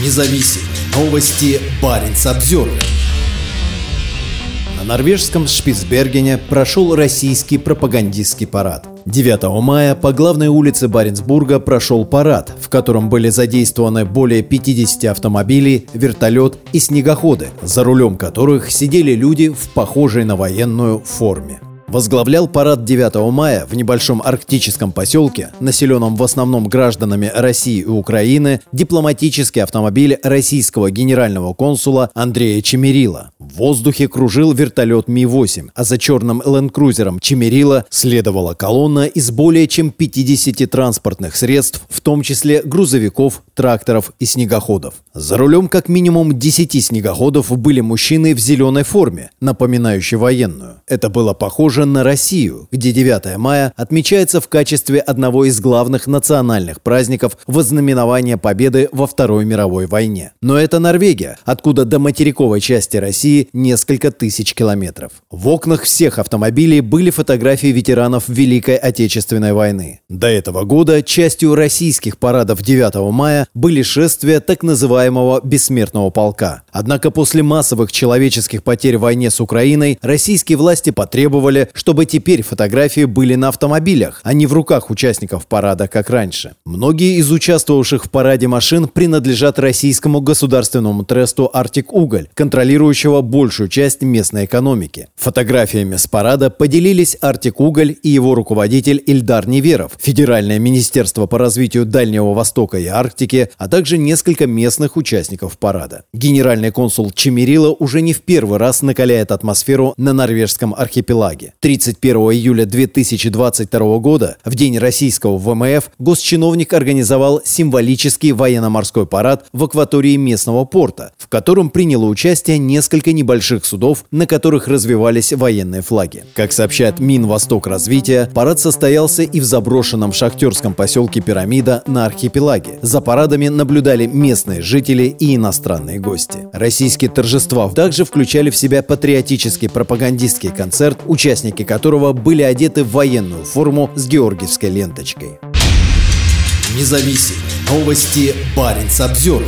Независимые новости. Барин обзор. На норвежском Шпицбергене прошел российский пропагандистский парад. 9 мая по главной улице Баренцбурга прошел парад, в котором были задействованы более 50 автомобилей, вертолет и снегоходы, за рулем которых сидели люди в похожей на военную форме возглавлял парад 9 мая в небольшом арктическом поселке, населенном в основном гражданами России и Украины, дипломатический автомобиль российского генерального консула Андрея Чемерила. В воздухе кружил вертолет Ми-8, а за черным ленд-крузером Чемерила следовала колонна из более чем 50 транспортных средств, в том числе грузовиков, тракторов и снегоходов. За рулем как минимум 10 снегоходов были мужчины в зеленой форме, напоминающей военную. Это было похоже похожа на Россию, где 9 мая отмечается в качестве одного из главных национальных праздников вознаменования победы во Второй мировой войне. Но это Норвегия, откуда до материковой части России несколько тысяч километров. В окнах всех автомобилей были фотографии ветеранов Великой Отечественной войны. До этого года частью российских парадов 9 мая были шествия так называемого «бессмертного полка». Однако после массовых человеческих потерь в войне с Украиной российские власти потребовали, чтобы теперь фотографии были на автомобилях, а не в руках участников парада, как раньше. Многие из участвовавших в параде машин принадлежат российскому государственному тресту «Артик Уголь», контролирующего большую часть местной экономики. Фотографиями с парада поделились «Артик Уголь» и его руководитель Ильдар Неверов, Федеральное министерство по развитию Дальнего Востока и Арктики, а также несколько местных участников парада. Генеральный консул Чемерила уже не в первый раз накаляет атмосферу на норвежском архипелаге. 31 июля 2022 года, в день российского ВМФ, госчиновник организовал символический военно-морской парад в акватории местного порта, в котором приняло участие несколько небольших судов, на которых развивались военные флаги. Как сообщает Минвосток развития, парад состоялся и в заброшенном шахтерском поселке Пирамида на архипелаге. За парадами наблюдали местные жители и иностранные гости. Российские торжества также включали в себя патриотический пропагандистский концерт, участники участники которого были одеты в военную форму с георгиевской ленточкой. Независимые новости. Барин обзор.